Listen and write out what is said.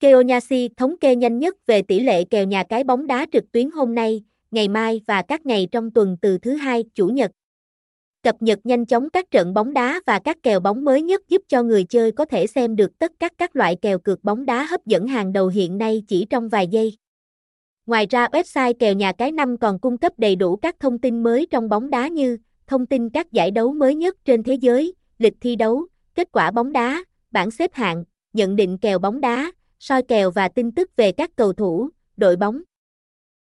Keonyasi thống kê nhanh nhất về tỷ lệ kèo nhà cái bóng đá trực tuyến hôm nay, ngày mai và các ngày trong tuần từ thứ hai, chủ nhật. Cập nhật nhanh chóng các trận bóng đá và các kèo bóng mới nhất giúp cho người chơi có thể xem được tất cả các loại kèo cược bóng đá hấp dẫn hàng đầu hiện nay chỉ trong vài giây. Ngoài ra website kèo nhà cái năm còn cung cấp đầy đủ các thông tin mới trong bóng đá như thông tin các giải đấu mới nhất trên thế giới, lịch thi đấu, kết quả bóng đá, bảng xếp hạng, nhận định kèo bóng đá, soi kèo và tin tức về các cầu thủ, đội bóng.